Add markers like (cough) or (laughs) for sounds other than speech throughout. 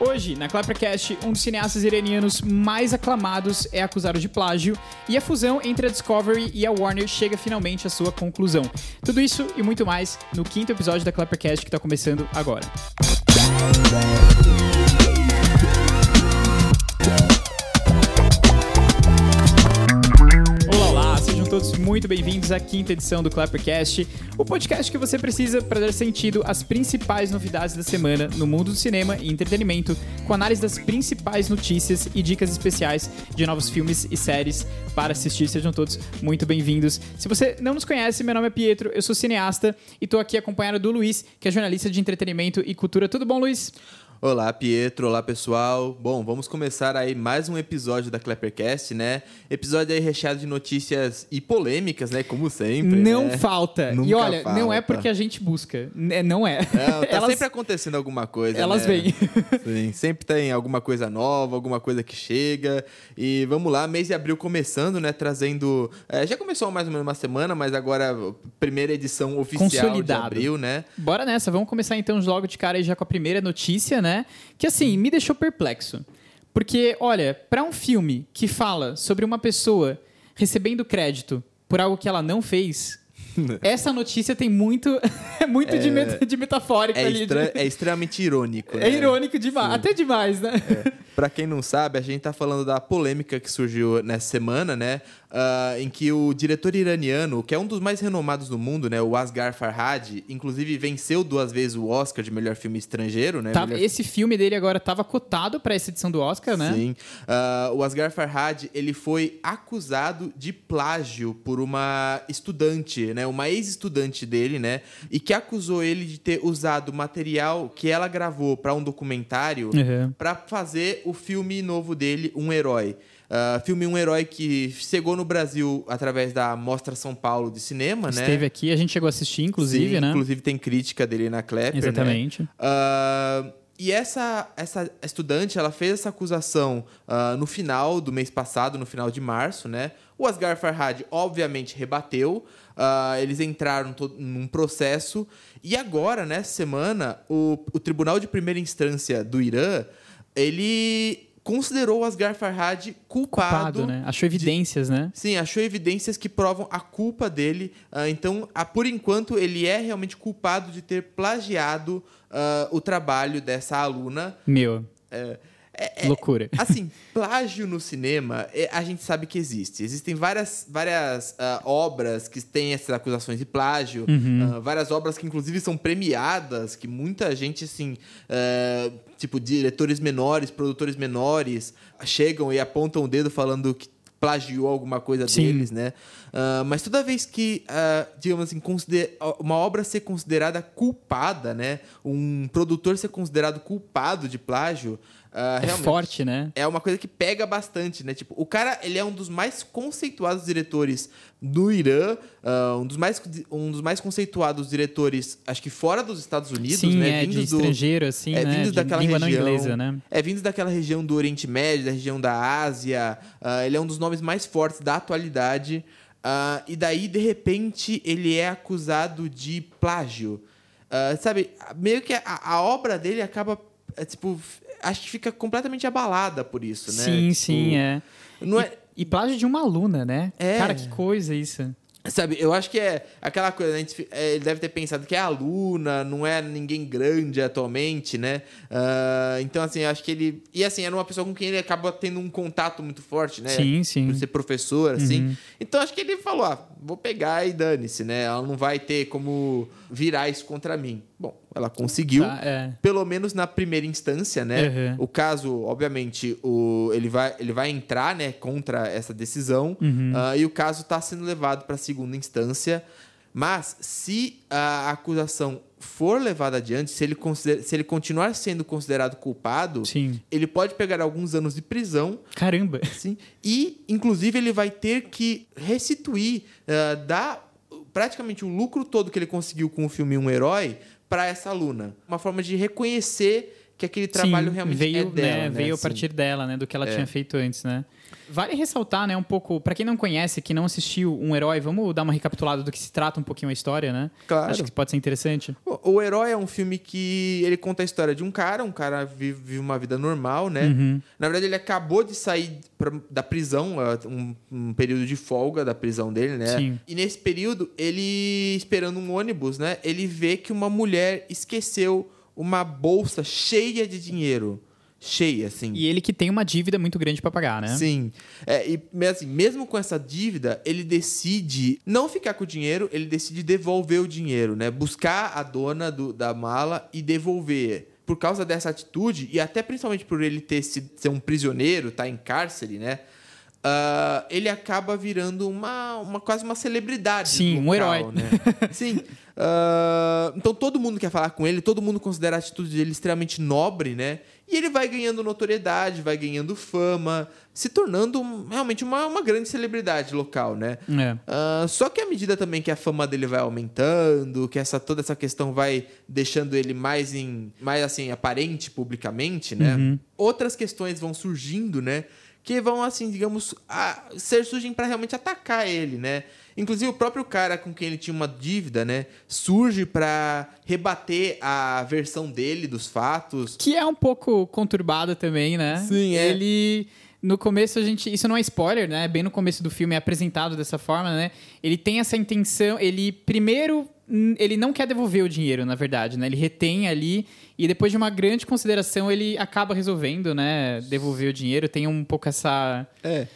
Hoje, na Clappercast, um dos cineastas iranianos mais aclamados é acusado de plágio e a fusão entre a Discovery e a Warner chega finalmente à sua conclusão. Tudo isso e muito mais no quinto episódio da Clappercast que está começando agora. Muito bem-vindos à quinta edição do Clappercast, o podcast que você precisa para dar sentido às principais novidades da semana no mundo do cinema e entretenimento, com análise das principais notícias e dicas especiais de novos filmes e séries para assistir. Sejam todos muito bem-vindos. Se você não nos conhece, meu nome é Pietro, eu sou cineasta e estou aqui acompanhado do Luiz, que é jornalista de entretenimento e cultura. Tudo bom, Luiz? Olá, Pietro. Olá, pessoal. Bom, vamos começar aí mais um episódio da Clappercast, né? Episódio aí recheado de notícias e polêmicas, né? Como sempre. Não né? falta. Nunca e olha, falta. não é porque a gente busca. N- Não é. Não, tá (laughs) Elas- sempre acontecendo alguma coisa. elas né? vêm. (laughs) Sim, sempre tem alguma coisa nova, alguma coisa que chega. E vamos lá, mês de abril começando, né? Trazendo. é, já começou mais ou menos uma semana, mas agora primeira edição oficial de abril, né? Bora nessa, vamos começar então logo de cara aí já com a primeira notícia, né? Que assim, me deixou perplexo. Porque, olha, pra um filme que fala sobre uma pessoa recebendo crédito por algo que ela não fez, (laughs) essa notícia tem muito, é (laughs) muito de, met- de metafórico É, ali. de- é extremamente irônico. (laughs) é né? irônico demais, até demais, né? Pra quem não sabe, a gente tá falando da polêmica que surgiu nessa semana, né? Ah, em que o diretor iraniano, que é um dos mais renomados do mundo, né? O Asghar Farhadi, inclusive venceu duas vezes o Oscar de melhor filme estrangeiro, né? Tá, Melhor- esse filme dele agora tava cotado pra essa edição do Oscar, né? Sim. Ah, o Asghar Farhadi, ele foi acusado de plágio por uma estudante, né? Uma ex-estudante dele, né? E que acusou ele de ter usado material que ela gravou pra um documentário Uhum. pra fazer o filme novo dele, Um Herói. Ah, filme Um Herói que chegou no Brasil através da Mostra São Paulo de cinema, né? Esteve aqui, a gente chegou a assistir, inclusive, Sim, né? Inclusive tem crítica dele na Klepper, né? Exatamente. Ah, e essa, essa estudante, ela fez essa acusação ah, no final do mês passado, no final de março, né? O Asghar Farhadi, obviamente, rebateu. Ah, eles entraram num processo. E agora, nessa semana, o, o Tribunal de Primeira Instância do Irã, ele considerou o Asghar Farhadi culpado, Culpado, né? Achou evidências, né? Sim, achou evidências que provam a culpa dele. Ah, então, ah, por enquanto, ele é realmente culpado de ter plagiado ah, o trabalho dessa aluna. Meu, É, loucura. (laughs) assim, plágio no cinema, é, a gente sabe que existe. Existem várias, várias ah, obras que têm essas acusações de plágio, Uhum. ah, várias obras que, inclusive, são premiadas, que muita gente, assim, ah, tipo, diretores menores, produtores menores, chegam e apontam o dedo falando que plagiou alguma coisa Sim. deles, né? Ah, mas toda vez que, ah, digamos assim, uma obra ser considerada culpada, né? Um produtor ser considerado culpado de plágio, ah, É forte, né? é uma coisa que pega bastante, né? Tipo, o cara, ele é um dos mais conceituados diretores do Irã, ah, um, dos mais, um dos mais conceituados diretores, acho que fora dos Estados Unidos, Sim, né? é, de estrangeiro, assim, é, né? vindos de daquela língua região, não inglesa, né? É, vindos daquela região do Oriente Médio, da região da Ásia. ah, ele é um dos nomes mais fortes da atualidade. ah, e daí, de repente, ele é acusado de plágio. Sabe, meio que a, a obra dele acaba, é, tipo, acho que fica completamente abalada por isso, né? Sim, Tipo, sim, é. Não E, é, e plágio de uma aluna, né? É. Cara, que coisa isso. Sabe, eu acho que é aquela coisa, é, ele deve ter pensado que é aluna, não é ninguém grande atualmente, né? Ah, então, assim, eu acho que ele. E assim, era uma pessoa com quem ele acaba tendo um contato muito forte, né? Sim, sim. Por ser professor, assim. Uhum. Então, acho que ele falou: ah, vou pegar e dane-se, né? Ela não vai ter como virar isso contra mim. Bom, ela conseguiu. Tá, é. Pelo menos na primeira instância, né? Uhum. O caso, obviamente, o, ele, vai, ele vai entrar né, contra essa decisão Uhum. ah, e o caso está sendo levado para a segunda instância. Mas se a acusação for levada adiante, se ele, consider- se ele continuar sendo considerado culpado, Sim. ele pode pegar alguns anos de prisão Caramba. Sim. E, inclusive, ele vai ter que restituir, ah, dar praticamente o lucro todo que ele conseguiu com o filme Um Herói para essa aluna. Uma forma de reconhecer que que aquele trabalho Sim, realmente veio, é dela, né, né? veio a assim. partir dela, né, do que ela tinha feito antes, né? Vale ressaltar, né, um pouco, Pra quem não conhece, que não assistiu um herói, vamos dar uma recapitulada do que se trata um pouquinho a história, né? Claro. Acho que pode ser interessante. O, o Herói é um filme que ele conta a história de um cara, um cara vive, vive uma vida normal, né? Uhum. Na verdade, ele acabou de sair pra- da prisão, um, um período de folga da prisão dele, né? Sim. E nesse período, ele esperando um ônibus, né? Ele vê que uma mulher esqueceu uma bolsa cheia de dinheiro. Cheia, assim. E ele que tem uma dívida muito grande pra pagar, né? Sim. É, e assim, mesmo com essa dívida, ele decide não ficar com o dinheiro, ele decide devolver o dinheiro, né? Buscar a dona do- da mala e devolver. Por causa dessa atitude, e até principalmente por ele ter sido ser um prisioneiro, tá em cárcere, né? Ah, ele acaba virando uma, uma quase uma celebridade. Sim, um local, herói. Né? (laughs) Sim. Ah, então todo mundo quer falar com ele, todo mundo considera a atitude dele extremamente nobre, né? E ele vai ganhando notoriedade, vai ganhando fama, se tornando realmente uma, uma grande celebridade local, né? É. Ah, só que à medida também que a fama dele vai aumentando, que essa, toda essa questão vai deixando ele mais em mais assim aparente publicamente, né? Outras questões vão surgindo, né? Que vão assim, digamos, a, ser surgem para realmente atacar ele, né? Inclusive o próprio cara com quem ele tinha uma dívida, né, surge para rebater a versão dele dos fatos. Que é um pouco conturbada também, né? Sim, é. Ele. No começo a gente. Isso não é spoiler, né? Bem no começo do filme é apresentado dessa forma, né? Ele tem essa intenção. Ele primeiro. Ele não quer devolver o dinheiro, na verdade, né? Ele retém ali e depois de uma grande consideração ele acaba resolvendo, né? Devolver o dinheiro. Tem um pouco essa. É.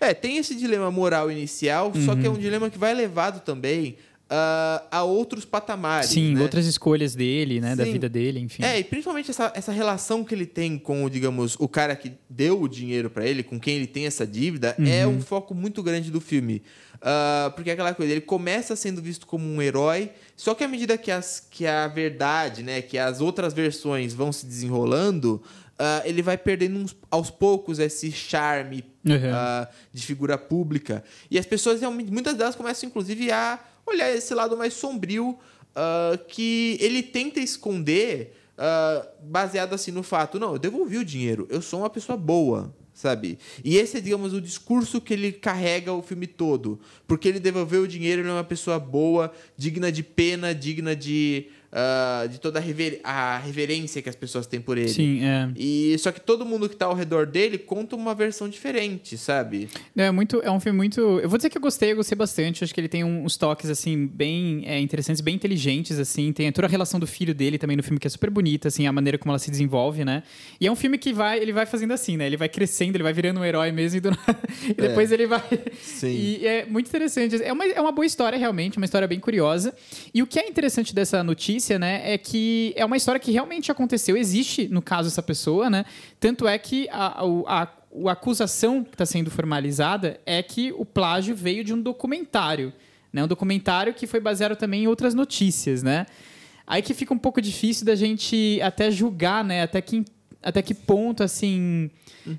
É, tem esse dilema moral inicial, só que é um dilema que vai levado também ah, a outros patamares. Sim, né? outras escolhas dele, né? Da Sim. vida dele, enfim. É, e principalmente essa, essa relação que ele tem com, digamos, o cara que deu o dinheiro pra ele, com quem ele tem essa dívida, é um foco muito grande do filme. Ah, porque é aquela coisa, ele começa sendo visto como um herói, só que à medida que, as, que a verdade, né, que as outras versões vão se desenrolando, ah, ele vai perdendo uns- aos poucos esse charme Uhum. ah, de figura pública. E as pessoas realmente, muitas delas começam, inclusive, a olhar esse lado mais sombrio ah, que ele tenta esconder, baseado assim no fato, não, eu devolvi o dinheiro, eu sou uma pessoa boa. Sabe? E esse é, digamos, o discurso que ele carrega o filme todo. Porque ele devolveu o dinheiro, ele é uma pessoa boa, digna de pena, digna de, ah, de toda a, rever- a reverência que as pessoas têm por ele. Sim, é. E só que todo mundo que tá ao redor dele conta uma versão diferente, sabe? É muito, é um filme muito. Eu vou dizer que eu gostei, eu gostei bastante. Acho que ele tem uns toques assim bem é, interessantes, bem inteligentes assim. Tem toda a relação do filho dele também no filme que é super bonita, assim, a maneira como ela se desenvolve, né? E é um filme que vai, ele vai fazendo assim, né? Ele vai crescendo, ele vai virando um herói mesmo e, do (laughs) e depois ele vai. Sim. E é muito interessante. É uma, é uma boa história realmente, uma história bem curiosa. E o que é interessante dessa notícia, né, é que é uma história que realmente aconteceu. Existe no caso essa pessoa, né? Tanto é que a, a, a acusação que está sendo formalizada é que o plágio veio de um documentário. Né? Um documentário que foi baseado também em outras notícias, né? Aí que fica um pouco difícil da gente até julgar, né? Até que, até que ponto, assim,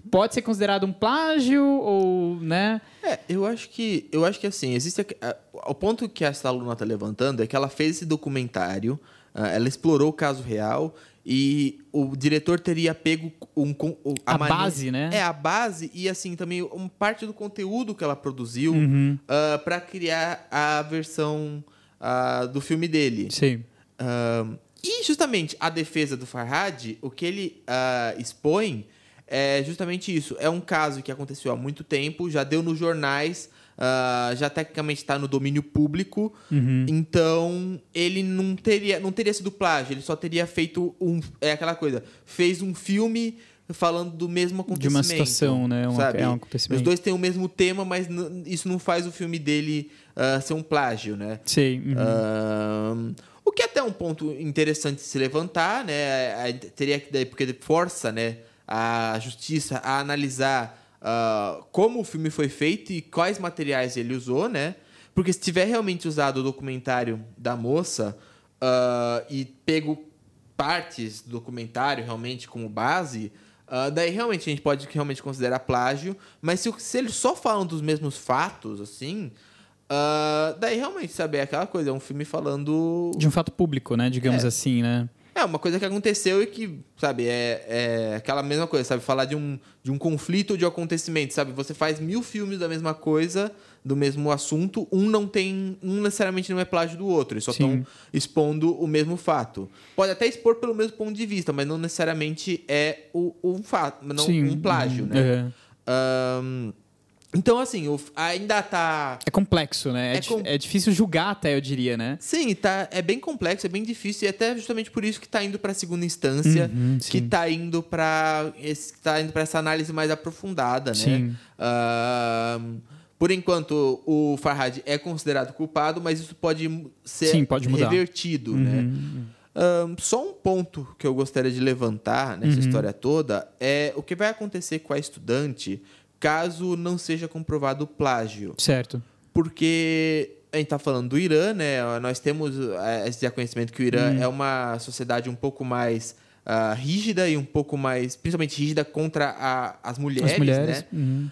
pode ser considerado um plágio ou, né? É, eu acho que eu acho que assim, existe a- a- o ponto que essa aluna tá levantando é que ela fez esse documentário, ah, ela explorou o caso real e o diretor teria pego um, o- A mane- base, né? É a base e assim também um parte do conteúdo que ela produziu Uhum. para criar a versão ah, do filme dele. Sim. Ahn, e justamente a defesa do Farhad, o que ele ah, expõe é justamente isso. É um caso que aconteceu há muito tempo, já deu nos jornais, ah, já tecnicamente está no domínio público. Então ele não teria, não teria sido plágio, ele só teria feito um. É aquela coisa, fez um filme falando do mesmo De acontecimento. uma situação, né? Um, sabe? é um acontecimento. Os dois têm o mesmo tema, mas isso não faz o filme dele ah, ser um plágio, né? Sei. uhum. Que é até um ponto interessante de se levantar, né? Teria que daí, porque força, né, a justiça a analisar ah, como o filme foi feito e quais materiais ele usou, né? Porque se tiver realmente usado o documentário da moça ah, e pego partes do documentário realmente como base, ah, daí realmente a gente pode realmente considerar plágio. Mas se, se eles só falam dos mesmos fatos, assim, ah, daí realmente, sabe, é aquela coisa, é um filme falando. De um fato público, né? Digamos É. assim, né? É, uma coisa que aconteceu e que, sabe, é, é aquela mesma coisa, sabe? Falar de um, de um conflito ou de um acontecimento, sabe? Você faz mil filmes da mesma coisa, do mesmo assunto, um não tem. Um necessariamente não é plágio do outro, eles só estão expondo o mesmo fato. Pode até expor pelo mesmo ponto de vista, mas não necessariamente é o, o fato, não Sim. um plágio, né? Uhum. Ahn, então, assim, o- ainda tá. É complexo, né? É, É com- é difícil julgar até, eu diria, né? Sim, tá, é bem complexo, é bem difícil, e até justamente por isso que tá indo pra segunda instância, Uhum, que sim. tá indo pra. esse- tá indo para essa análise mais aprofundada, né? Sim. Ahn, por enquanto, o Farhad é considerado culpado, mas isso pode ser Sim, pode mudar. revertido, Uhum. né? Ahn, só um ponto que eu gostaria de levantar nessa Uhum. história toda é o que vai acontecer com a estudante caso não seja comprovado o plágio Certo. porque a gente tá falando do Irã, né? Nós temos eh, esse conhecimento que o Irã Hum. é uma sociedade um pouco mais ah, rígida e um pouco mais, principalmente rígida contra a- as mulheres, As mulheres. né? uhum.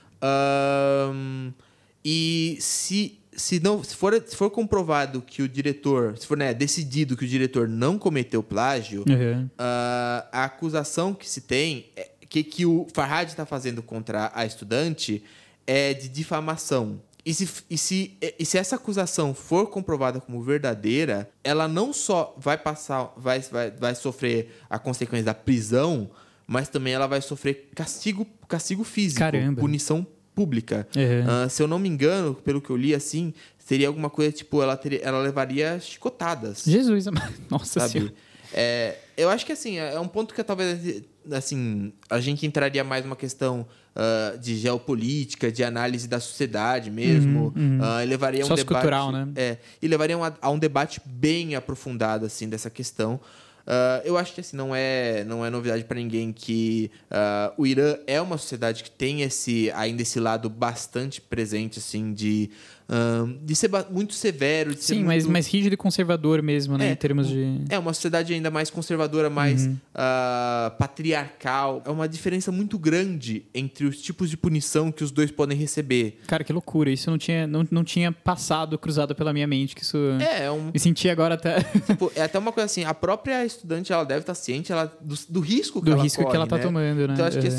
E se, se não se for, se for comprovado que o diretor, se for né, decidido que o diretor não cometeu plágio, Uhum. ah, a acusação que se tem, é, que, que o Farhad está fazendo contra a estudante, é de difamação. E se, e, se, e se essa acusação for comprovada como verdadeira, ela não só vai passar, vai, vai, vai sofrer a consequência da prisão, mas também ela vai sofrer castigo, castigo físico, Caramba. punição pública. Uhum. Ah, se eu não me engano, pelo que eu li assim, seria alguma coisa tipo, ela, teria, ela levaria chicotadas Jesus, (laughs) nossa sabe? senhora. É, eu acho que assim, é um ponto que talvez assim, a gente entraria mais numa questão ah, de geopolítica, de análise da sociedade mesmo. ah, e levaria a um debate. Sociocultural, né? É, e levaria a, a um debate bem aprofundado assim dessa questão. Ah, eu acho que assim não é não é novidade para ninguém que ah, o Irã é uma sociedade que tem esse ainda esse lado bastante presente assim de ah, de ser muito severo, de ser Sim, mas muito- mais rígido e conservador mesmo, né? É, em termos de. é uma sociedade ainda mais conservadora, mais Uhum. ah, patriarcal. É uma diferença muito grande entre os tipos de punição que os dois podem receber. Cara, que loucura. Isso não tinha, não, não tinha passado, cruzado pela minha mente. Que isso. É, é, um, Me senti agora até. (laughs) tipo, é até uma coisa assim, a própria estudante ela deve estar ciente ela, do, do risco que do ela risco corre, que ela tá né? tomando, né? Então eu acho que É.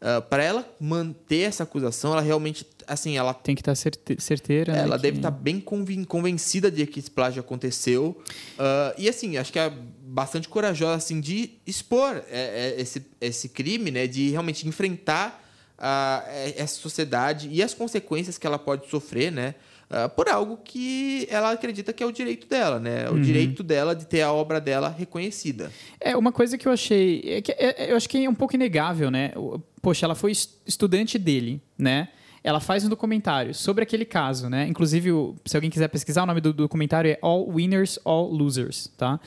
assim, para ela manter essa acusação, ela realmente, assim, ela Tem que estar certe- certeira. né, ela que- deve estar bem convin- convencida de que esse plágio aconteceu. Ah, e assim, acho que é bastante corajosa assim, de expor é, é, esse, esse crime, né? De realmente enfrentar ah, é- essa sociedade e as consequências que ela pode sofrer, né? Ah, por algo que ela acredita que é o direito dela, né? O Uhum. direito dela de ter a obra dela reconhecida. É, uma coisa que eu achei. é que- é- eu acho que é um pouco inegável, né? Poxa, ela foi es- estudante dele, né? Ela faz um documentário sobre aquele caso, né? Inclusive, se alguém quiser pesquisar, o nome do documentário é All Winners, All Losers, tá?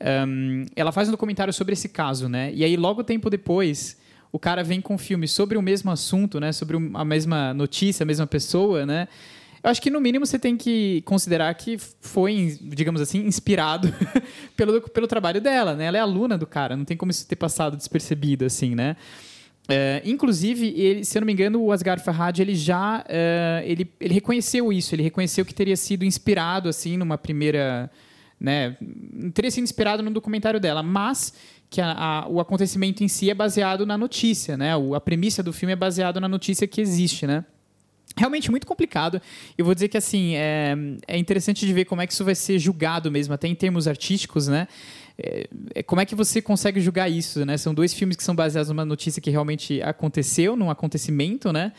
Ahn, ela faz um documentário sobre esse caso, né? E aí, logo tempo depois, o cara vem com um filme sobre o mesmo assunto, né? Sobre um- a mesma notícia, a mesma pessoa, né? Eu acho que no mínimo você tem que considerar que foi, digamos assim, inspirado (laughs) pelo, pelo trabalho dela, né? Ela é aluna do cara, não tem como isso ter passado despercebido, assim, né? É, inclusive, ele, se eu não me engano, o Asghar Farhad ele já é, ele, ele reconheceu isso, ele reconheceu que teria sido inspirado assim numa primeira, né, teria sido inspirado no documentário dela, mas que a- a- o acontecimento em si é baseado na notícia, né? O- a premissa do filme é baseado na notícia que existe, né? Realmente muito complicado. Eu vou dizer que assim é, é interessante de ver como é que isso vai ser julgado mesmo, até em termos artísticos, né? É, é, como é que você consegue julgar isso, né? São dois filmes que são baseados numa notícia que realmente aconteceu, num acontecimento, né?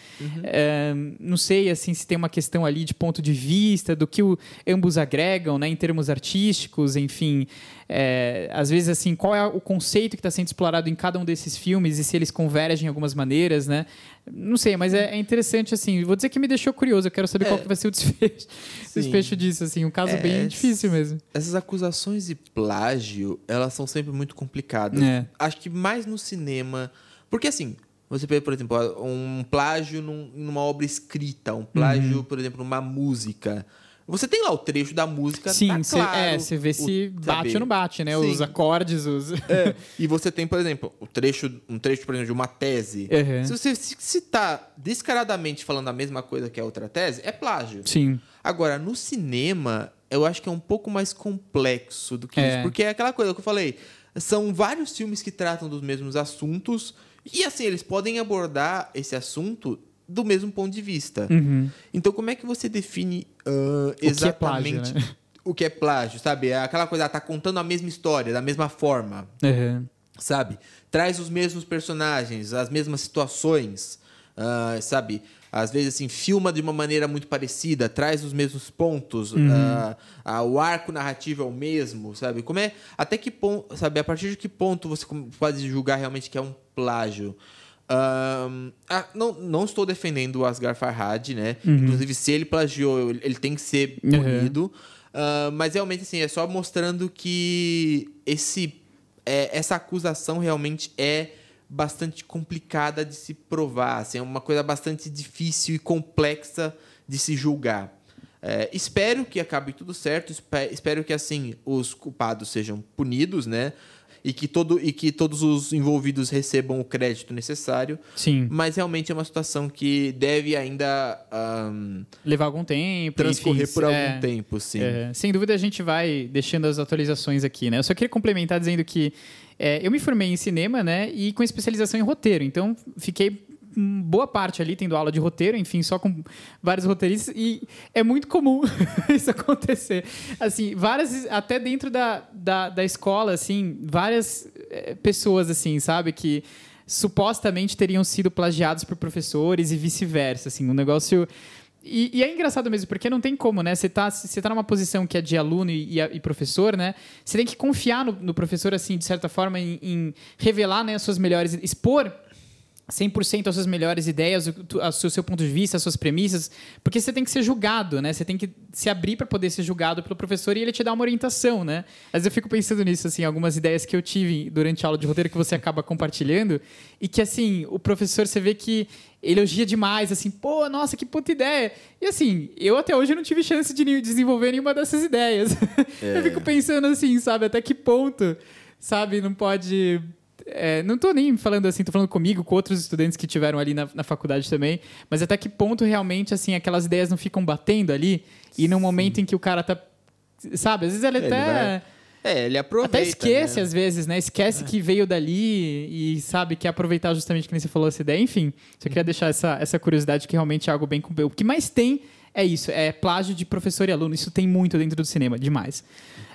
É, não sei assim se tem uma questão ali de ponto de vista, do que o, ambos agregam, né? Em termos artísticos, enfim. É, às vezes assim, qual é o conceito que está sendo explorado em cada um desses filmes e se eles convergem em algumas maneiras, né? Não sei, mas é, é interessante assim. Vou dizer que me deixou curioso. Eu quero saber É. qual que vai ser o desfecho, Sim. (laughs) desfecho disso, assim, um caso É, bem difícil mesmo. Essas acusações de plágio, elas são sempre muito complicadas. É. Acho que mais no cinema. Porque assim, você pega, por exemplo, um plágio num- numa obra escrita, um plágio, Uhum. por exemplo, numa música. Você tem lá o trecho da música, Sim, tá cê- claro. é, você vê se o- bate sabe? ou não bate, né? Sim. Os acordes, os. É, e você tem, por exemplo, o trecho, um trecho, por exemplo, de uma tese. Uhum. Se você se, se tá descaradamente falando a mesma coisa que a outra tese, é plágio. Sim. Agora, no cinema, eu acho que é um pouco mais complexo do que É. isso. Porque é aquela coisa que eu falei. são vários filmes que tratam dos mesmos assuntos. E assim, eles podem abordar esse assunto do mesmo ponto de vista. Uhum. Então, como é que você define uh, que é exatamente plágio, né? o que é plágio, sabe? É aquela coisa, ah, tá contando a mesma história, da mesma forma, Uhum. sabe? Traz os mesmos personagens, as mesmas situações, ah, sabe? Às vezes, assim, filma de uma maneira muito parecida, traz os mesmos pontos, ah, ah, o arco narrativo é o mesmo, sabe? Como é, até que ponto, sabe? A partir de que ponto você pode julgar realmente que é um plágio? Ahn, ah, não, não estou defendendo o Asghar Farhad, né? Inclusive, se ele plagiou, ele tem que ser Uhum. punido. Ah, mas realmente, assim, é só mostrando que esse, é, essa acusação realmente é bastante complicada de se provar. Assim, é uma coisa bastante difícil e complexa de se julgar. É, espero que acabe tudo certo. espe- Espero que assim os culpados sejam punidos, né? E que, todo, e que todos os envolvidos recebam o crédito necessário. Sim. Mas realmente é uma situação que deve ainda ahn, Levar algum tempo. transcorrer enfim, por algum é, tempo, sim. É, sem dúvida a gente vai deixando as atualizações aqui, né? Eu só queria complementar dizendo que é, eu me formei em cinema, né? E com especialização em roteiro. Então, fiquei boa parte ali tendo aula de roteiro, enfim, só com vários roteiristas. E é muito comum (laughs) isso acontecer. Assim, várias... Até dentro da, da, da escola, assim, várias é, pessoas, assim, sabe? Que supostamente teriam sido plagiados por professores e vice-versa, assim. Um negócio... E, e é engraçado mesmo, porque não tem como, né? Você tá, você tá numa posição que é de aluno e, e- e professor, né? Você tem que confiar no, no professor, assim, de certa forma, em, em revelar né, as suas melhores... Expor 100% as suas melhores ideias, o, seu, ponto de vista, as suas premissas, porque você tem que ser julgado, né? Você tem que se abrir para poder ser julgado pelo professor e ele te dá uma orientação, né? Às vezes eu fico pensando nisso, assim, algumas ideias que eu tive durante a aula de roteiro que você acaba compartilhando e que, assim, o professor, você vê que ele elogia demais, assim, pô, nossa, que puta ideia. E, assim, eu até hoje não tive chance de desenvolver nenhuma dessas ideias. (laughs) eu fico pensando, assim, sabe, até que ponto, sabe, não pode... É, não tô nem falando assim, tô falando comigo, com outros estudantes que tiveram ali na, na faculdade também, mas até que ponto realmente, assim, aquelas ideias não ficam batendo ali e no momento em que o cara tá. Sabe, às vezes ele Ele até. vai- É, ele aproveita. Até esquece, né? às vezes, né? Esquece que veio dali e sabe quer aproveitar justamente que nem você falou essa ideia. Enfim, só queria deixar essa, essa curiosidade que realmente é algo bem. com- O que mais tem é isso, é plágio de professor e aluno. Isso tem muito dentro do cinema, demais.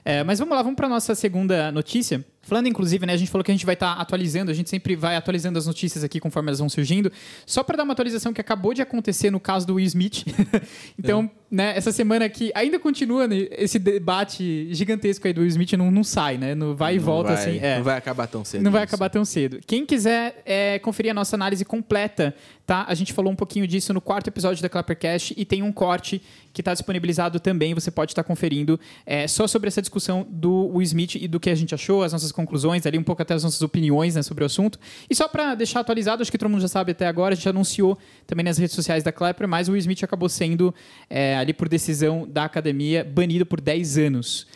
É, mas vamos lá, vamos para nossa segunda notícia. Falando, inclusive, né, a gente falou que a gente vai estar atualizando, a gente sempre vai atualizando as notícias aqui conforme elas vão surgindo. Só para dar uma atualização que acabou de acontecer no caso do Will Smith. (laughs) então, né, essa semana aqui ainda continua né, esse debate gigantesco aí do Will Smith, não, não sai, né? No vai e Não volta, vai- assim. É. Não vai acabar tão cedo. Não vai isso. acabar tão cedo. Quem quiser é, conferir a nossa análise completa, tá? A gente falou um pouquinho disso no quarto episódio da Clappercast e tem um corte que está disponibilizado também. Você pode estar conferindo é, só sobre essa discussão do Will Smith e do que a gente achou, as nossas conclusões, ali um pouco até as nossas opiniões né, sobre o assunto. E só para deixar atualizado, acho que todo mundo já sabe até agora, a gente anunciou também nas redes sociais da Clapper, mas o Will Smith acabou sendo, é, ali por decisão da academia, banido por 10 anos.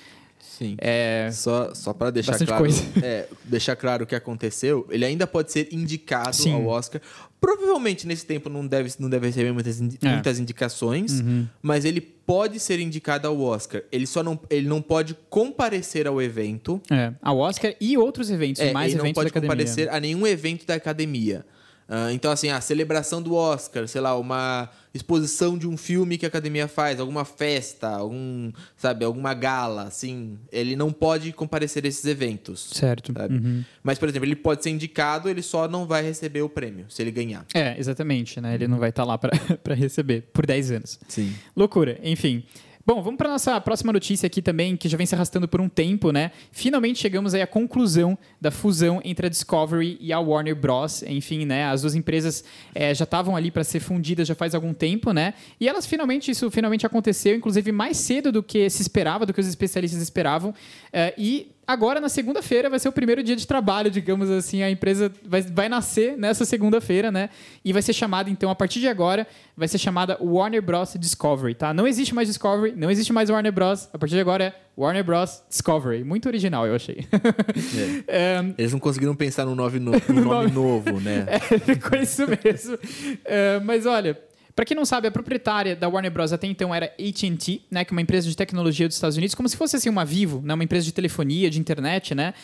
Sim. É, Só, só para deixar Bastante claro, é, deixar claro o que aconteceu, ele ainda pode ser indicado Sim. ao Oscar. Provavelmente nesse tempo não deve, não deve receber muitas, indi- É. muitas indicações, mas ele pode ser indicado ao Oscar. Ele só não, ele não pode comparecer ao evento. é, ao Oscar e outros eventos, É, mais ele não eventos pode da academia. comparecer a nenhum evento da academia. Ah, então, assim, a celebração do Oscar, sei lá, uma exposição de um filme que a academia faz, alguma festa, algum, sabe, alguma gala, assim, ele não pode comparecer a esses eventos. Certo. Uhum. Mas, por exemplo, ele pode ser indicado, ele só não vai receber o prêmio, se ele ganhar. É, exatamente, né? Ele não vai estar lá para (laughs) receber por 10 anos. Sim. Loucura, enfim. Bom, vamos para nossa próxima notícia aqui também, que já vem se arrastando por um tempo, né? Finalmente chegamos aí à conclusão da fusão entre a Discovery e a Warner Bros. Enfim, né? As duas empresas eh, já estavam ali para ser fundidas já faz algum tempo, né? E elas finalmente, isso finalmente aconteceu, inclusive mais cedo do que se esperava, do que os especialistas esperavam. Eh, e agora, na segunda-feira, vai ser o primeiro dia de trabalho, digamos assim. A empresa vai, vai nascer nessa segunda-feira, né? E vai ser chamada, então, a partir de agora, vai ser chamada Warner Bros. Discovery, tá? Não existe mais Discovery, não existe mais Warner Bros. A partir de agora é Warner Bros. Discovery. Muito original, eu achei. É, (laughs) Eles não conseguiram pensar num nome, no- num (laughs) nome novo, né? (laughs) ficou isso mesmo. É, mas olha, Para quem não sabe, a proprietária da Warner Bros. até então era AT&T, né, que é uma empresa de tecnologia dos Estados Unidos, como se fosse assim uma Vivo, né, uma empresa de telefonia, de internet, né?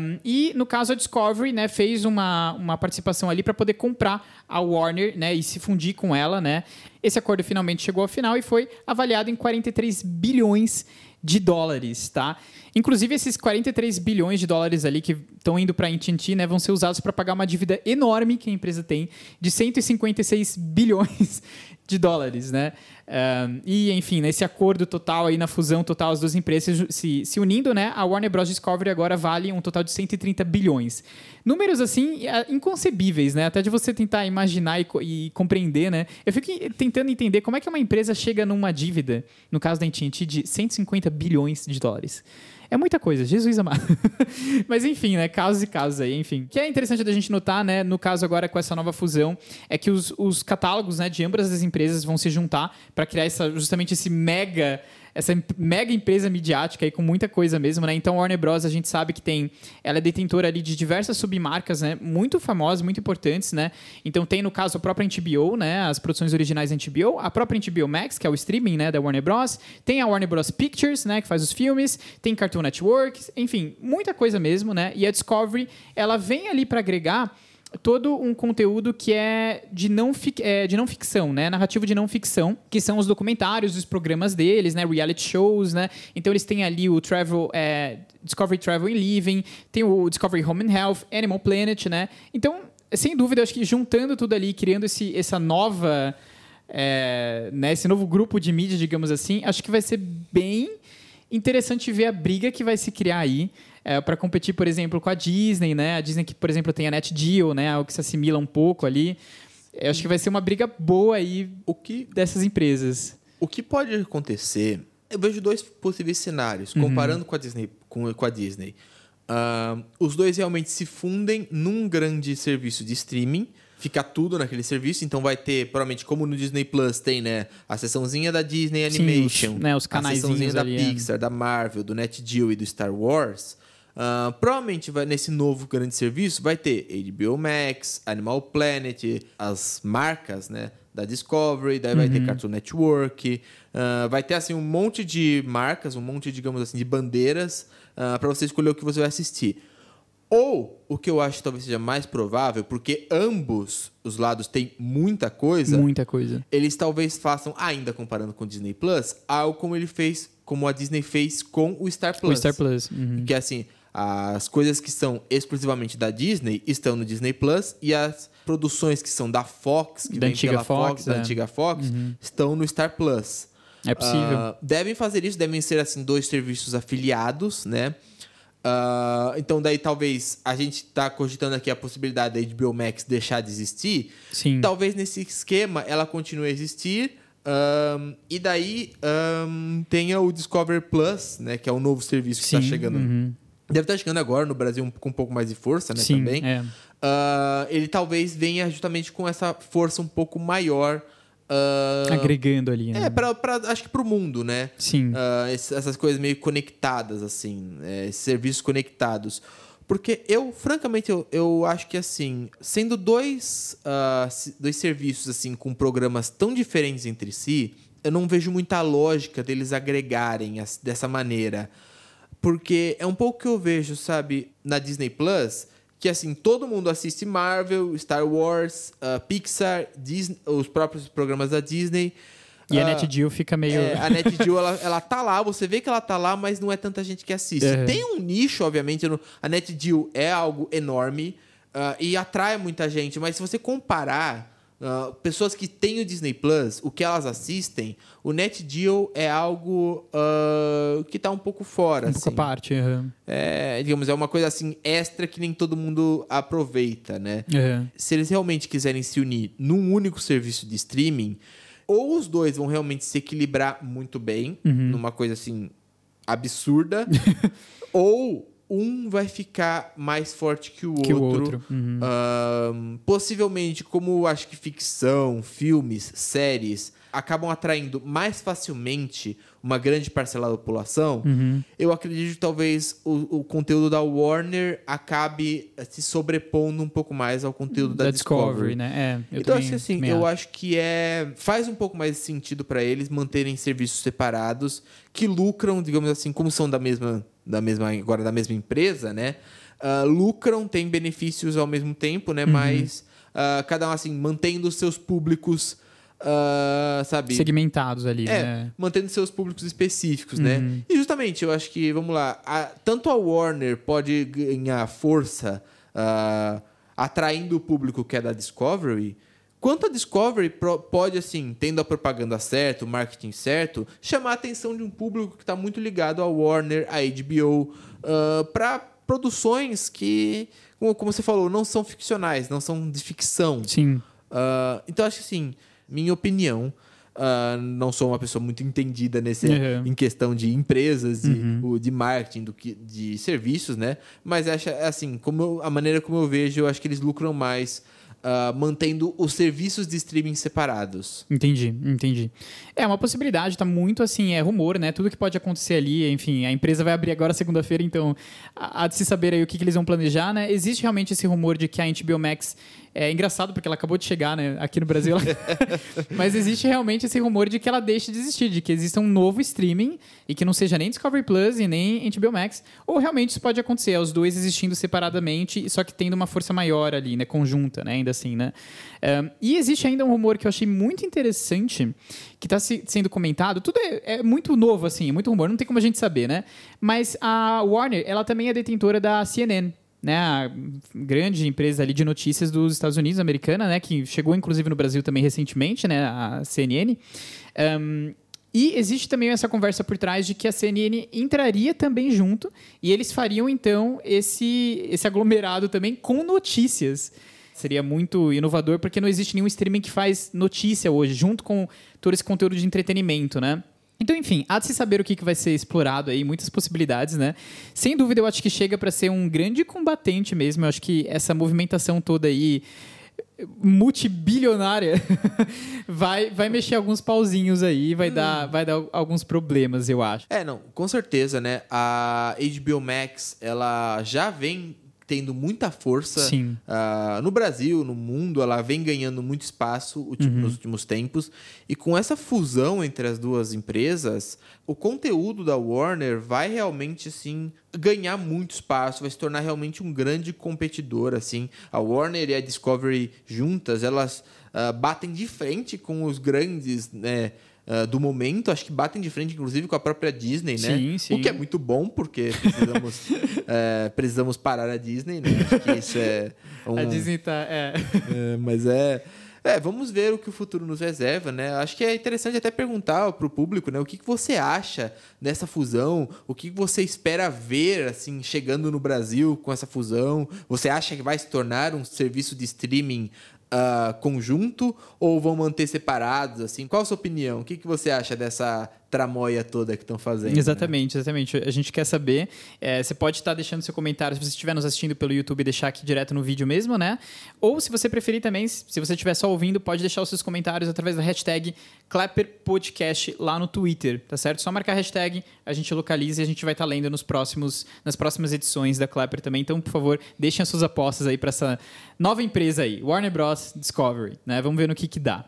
Um, e no caso a Discovery, né, fez uma, uma participação ali para poder comprar a Warner, né, e se fundir com ela, né? Esse acordo finalmente chegou ao final e foi avaliado em 43 bilhões de dólares, tá? Inclusive esses 43 bilhões de dólares ali que estão indo para a AT&T, né, vão ser usados para pagar uma dívida enorme que a empresa tem de 156 bilhões de dólares, né? Um, e, enfim, nesse acordo total aí, na fusão total, as duas empresas se, se unindo, né? A Warner Bros. Discovery agora vale um total de 130 bilhões. Números, assim, é, inconcebíveis, né? Até de você tentar imaginar e, e, compreender, né? Eu fico tentando entender como é que uma empresa chega numa dívida, no caso da AT&T, de 150 bilhões de dólares. É muita coisa, Jesus amado. (laughs) Mas enfim, né? Casos e casos aí, enfim. O que é interessante da gente notar, né? No caso agora com essa nova fusão, é que os, os catálogos né, de ambas as empresas vão se juntar para criar essa, justamente esse mega essa mega empresa midiática aí com muita coisa mesmo, né? Então, Warner Bros. a gente sabe que tem, ela é detentora ali de diversas submarcas, né? Muito famosas, muito importantes, né? Então, tem no caso a própria HBO, né? As produções originais da HBO, a própria HBO Max, que é o streaming, né? Da Warner Bros. Tem a Warner Bros. Pictures, né? Que faz os filmes, tem Cartoon Network, enfim, muita coisa mesmo, né? E a Discovery, ela vem ali para agregar todo um conteúdo que é de não, é, de não ficção, né? Narrativo de não ficção, que são os documentários, os programas deles, né? Reality shows, né? Então eles têm ali o Travel, é, Discovery Travel and Living, tem o Discovery Home and Health, Animal Planet, né? Então, sem dúvida, acho que juntando tudo ali, criando esse, essa nova... É, né, esse novo grupo de mídia, digamos assim, acho que vai ser bem interessante ver a briga que vai se criar aí é, para competir, por exemplo, com a Disney, né? A Disney que, por exemplo, tem a NetGeo, né? Algo que se assimila um pouco ali. Eu acho que vai ser uma briga boa aí o que, dessas empresas. O que pode acontecer? Eu vejo dois possíveis cenários, uhum. comparando com a Disney. Com, com a Disney. Uh, os dois realmente se fundem num grande serviço de streaming fica tudo naquele serviço, então vai ter, provavelmente, como no Disney Plus tem, né, a seçãozinha da Disney Animation, Sim, os, né, os a seçãozinha da é. Pixar, da Marvel, do NetGeo e do Star Wars. Uh, provavelmente vai, nesse novo grande serviço vai ter HBO Max, Animal Planet, as marcas, né, da Discovery, daí uhum. vai ter uhum. Cartoon Network, uh, vai ter assim um monte de marcas, um monte, digamos assim, de bandeiras uh, para você escolher o que você vai assistir. Ou, o que eu acho que talvez seja mais provável, porque ambos os lados têm muita coisa. Muita coisa. Eles talvez façam, ainda comparando com o Disney Plus, algo como ele fez, como a Disney fez com o Star Plus. O Star Plus. Uhum. Que é assim, as coisas que são exclusivamente da Disney estão no Disney Plus e as produções que são da Fox, que da vem antiga pela Fox, Fox, é. da antiga Fox, uhum. estão no Star Plus. É possível. Uh, devem fazer isso, devem ser assim dois serviços afiliados, né? Uh, então, daí talvez a gente tá cogitando aqui a possibilidade da HBO Max deixar de existir. Sim. Talvez nesse esquema ela continue a existir. Um, e daí um, tenha o Discover Plus, né? Que é o novo serviço que está chegando. Uhum. Deve estar tá chegando agora no Brasil com um pouco mais de força, né? Sim, também. É. Uh, ele talvez venha justamente com essa força um pouco maior Uh, Agregando ali, né? É, pra, pra, acho que pro mundo, né? Sim. Uh, essas coisas meio conectadas, assim, é, esses serviços conectados. Porque eu, francamente, eu, eu acho que, assim, sendo dois, uh, dois serviços, assim, com programas tão diferentes entre si, eu não vejo muita lógica deles agregarem as, dessa maneira. Porque é um pouco que eu vejo, sabe, na Disney Plus que assim todo mundo assiste Marvel, Star Wars, uh, Pixar, Disney, os próprios programas da Disney. E uh, a NetGeo fica meio. É, a NetGeo, ela, ela tá lá, você vê que ela tá lá, mas não é tanta gente que assiste. Uhum. Tem um nicho, obviamente, no, a NetGeo é algo enorme uh, e atrai muita gente, mas se você comparar Uh, pessoas que têm o Disney Plus, o que elas assistem, o NetGeo é algo uh, que está um pouco fora. Um pouco assim. à parte. Uhum. É, digamos, é uma coisa assim extra que nem todo mundo aproveita, né? Uhum. Se eles realmente quiserem se unir num único serviço de streaming, ou os dois vão realmente se equilibrar muito bem, uhum. numa coisa assim absurda, (laughs) ou um vai ficar mais forte que o que outro. O outro. Uhum. possivelmente, como acho que ficção, filmes, séries, acabam atraindo mais facilmente uma grande parcela da população, Uhum. eu acredito que talvez o, o conteúdo da Warner acabe eh, se sobrepondo um pouco mais ao conteúdo da, Discovery. né? É, eu então, também, acho que assim, eu acho. acho que é faz um pouco mais de sentido para eles manterem serviços separados que lucram, digamos assim, como são da mesma, da mesma agora da mesma empresa, né? Ah, lucram, têm benefícios ao mesmo tempo, Uhum. né? Mas ah, cada um assim mantendo seus públicos, ah, sabe? Segmentados ali, É, né? mantendo seus públicos específicos, né? Uhum. E justamente, eu acho que, vamos lá, a- tanto a Warner pode ganhar força ah, atraindo o público que é da Discovery, quanto a Discovery pode, assim, tendo a propaganda certa, o marketing certo, chamar a atenção de um público que está muito ligado à Warner, à HBO, para produções que, como, como você falou, não são ficcionais, não são de ficção. Sim. Ah, então, acho que assim, minha opinião, ah, não sou uma pessoa muito entendida nesse, Uhum. em questão de empresas, de, o- de marketing, do que, de serviços, né? Mas acho assim, como eu- a maneira como eu vejo, eu acho que eles lucram mais ah, mantendo os serviços de streaming separados. Entendi, entendi. É uma possibilidade, tá muito assim, é rumor, né? Tudo que pode acontecer ali, enfim, a empresa vai abrir agora segunda-feira, então há de se saber aí o que, que eles vão planejar, né? Existe realmente esse rumor de que a HBO Max é engraçado porque ela acabou de chegar, né, aqui no Brasil. (laughs) (laughs) Mas existe realmente esse rumor de que ela deixe de existir, de que exista um novo streaming e que não seja nem Discovery Plus e nem HBO Max, ou realmente isso pode acontecer, os dois existindo separadamente, só que tendo uma força maior ali, né, conjunta, né, ainda assim, né? Um, e existe ainda um rumor que eu achei muito interessante, que está sendo comentado, tudo é, é muito novo, assim, é muito rumor, não tem como a gente saber, né? Mas a Warner, ela também é detentora da CNN, né, a grande empresa ali de notícias dos Estados Unidos, americana, né, que chegou inclusive no Brasil também recentemente, né, a CNN. Um, e existe também essa conversa por trás de que a CNN entraria também junto e eles fariam então esse, esse aglomerado também com notícias. Seria muito inovador porque não existe nenhum streaming que faz notícia hoje, junto com todo esse conteúdo de entretenimento, né? Então, enfim, há de se saber o que que vai ser explorado aí, muitas possibilidades, né? Sem dúvida, eu acho que chega para ser um grande combatente mesmo. Eu acho que essa movimentação toda aí multibilionária (laughs) vai, vai mexer alguns pauzinhos aí, vai, dar, vai dar alguns problemas, eu acho. É, não, com certeza, né? A HBO Max, ela já vem tendo muita força ah, no Brasil, no mundo, ela vem ganhando muito espaço Uhum. nos últimos tempos. E com essa fusão entre as duas empresas, o conteúdo da Warner vai realmente, assim, ganhar muito espaço, vai se tornar realmente um grande competidor, assim. A Warner e a Discovery juntas, elas ah, batem de frente com os grandes, né? Ah, do momento, acho que batem de frente, inclusive, com a própria Disney, né? Sim, sim. O que é muito bom, porque precisamos, é, (laughs) precisamos parar a Disney, né? Acho que isso é um, A Disney tá. É. é, mas é. É, vamos ver o que o futuro nos reserva, né? Acho que é interessante até perguntar para o público, né? O que, que você acha dessa fusão? O que que você espera ver, assim, chegando no Brasil com essa fusão? Você acha que vai se tornar um serviço de streaming ah, conjunto ou vão manter separados, assim? Qual a sua opinião? O que, que você acha dessa tramóia toda que estão fazendo? né? Exatamente, exatamente. A gente quer saber. É, você pode estar deixando seu comentário se você estiver nos assistindo pelo YouTube, deixar aqui direto no vídeo mesmo, né? Ou se você preferir também, se você estiver só ouvindo, pode deixar os seus comentários através da hashtag ClapperPodcast lá no Twitter, tá certo? Só marcar a hashtag, a gente localiza e a gente vai estar lendo nos próximos, nas próximas edições da Clapper também. Então, por favor, deixem as suas apostas aí para essa nova empresa aí, Warner Bros. Discovery, né? Vamos ver no que que dá.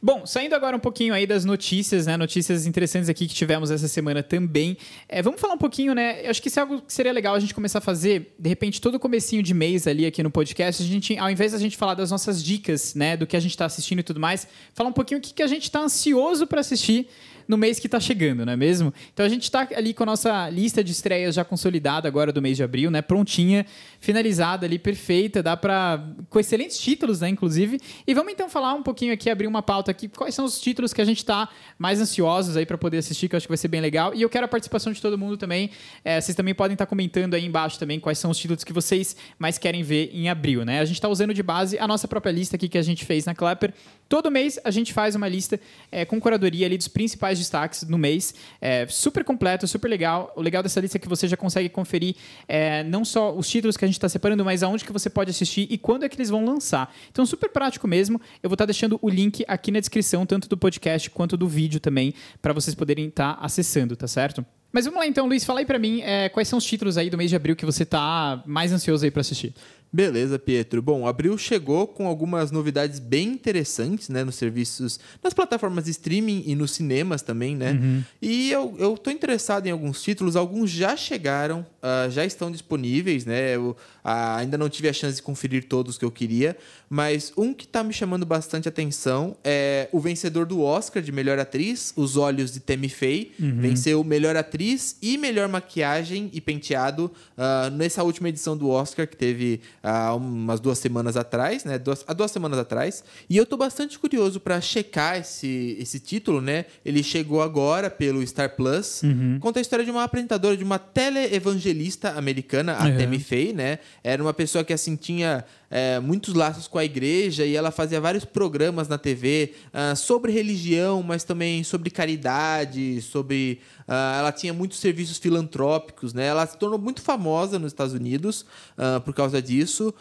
Bom, saindo agora um pouquinho aí das notícias, né? Notícias interessantes aqui que tivemos essa semana também. É, vamos falar um pouquinho, né? Eu acho que isso é algo que seria legal a gente começar a fazer, de repente, todo comecinho de mês ali aqui no podcast, a gente, ao invés da gente falar das nossas dicas, né? Do que a gente está assistindo e tudo mais, falar um pouquinho o que, que a gente está ansioso para assistir no mês que está chegando, não é mesmo? Então a gente está ali com a nossa lista de estreias já consolidada agora do mês de abril, né? Prontinha, finalizada ali, perfeita, dá para com excelentes títulos, né? Inclusive. E vamos então falar um pouquinho aqui, abrir uma pauta aqui, quais são os títulos que a gente está mais ansiosos aí para poder assistir, que eu acho que vai ser bem legal. E eu quero a participação de todo mundo também. É, vocês também podem estar comentando aí embaixo também quais são os títulos que vocês mais querem ver em abril, né? A gente está usando de base a nossa própria lista aqui que a gente fez na Clapper. Todo mês a gente faz uma lista é, com curadoria ali dos principais destaques no mês. É, super completo, super legal. O legal dessa lista é que você já consegue conferir é, não só os títulos que a gente está separando, mas aonde que você pode assistir e quando é que eles vão lançar. Então, super prático mesmo. Eu vou estar deixando o link aqui na descrição, tanto do podcast quanto do vídeo também, para vocês poderem estar tá acessando, tá certo? Mas vamos lá então, Luiz, fala aí pra mim é, quais são os títulos aí do mês de abril que você tá mais ansioso aí pra assistir. Beleza, Pietro. Bom, abril chegou com algumas novidades bem interessantes, né, nos serviços, nas plataformas de streaming e nos cinemas também, né? Uhum. E eu, eu tô interessado em alguns títulos, alguns já chegaram, uh, já estão disponíveis, né? Eu uh, ainda não tive a chance de conferir todos que eu queria, mas um que tá me chamando bastante atenção é o vencedor do Oscar de melhor atriz, Os Olhos de Tammy Faye, uhum. venceu melhor atriz e melhor maquiagem e penteado uh, nessa última edição do Oscar que teve há umas duas semanas atrás, né? Duas, há duas semanas atrás. E eu tô bastante curioso para checar esse, esse título, né? Ele chegou agora pelo Star Plus. Uhum. Conta a história de uma apresentadora, de uma teleevangelista americana, a uhum. Tammy Faye, né? Era uma pessoa que, assim, tinha é, muitos laços com a igreja e ela fazia vários programas na TV uh, sobre religião, mas também sobre caridade, sobre. Uh, ela tinha muitos serviços filantrópicos, né? Ela se tornou muito famosa nos Estados Unidos uh, por causa disso.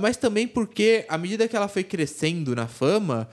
mas também porque, à medida que ela foi crescendo na fama,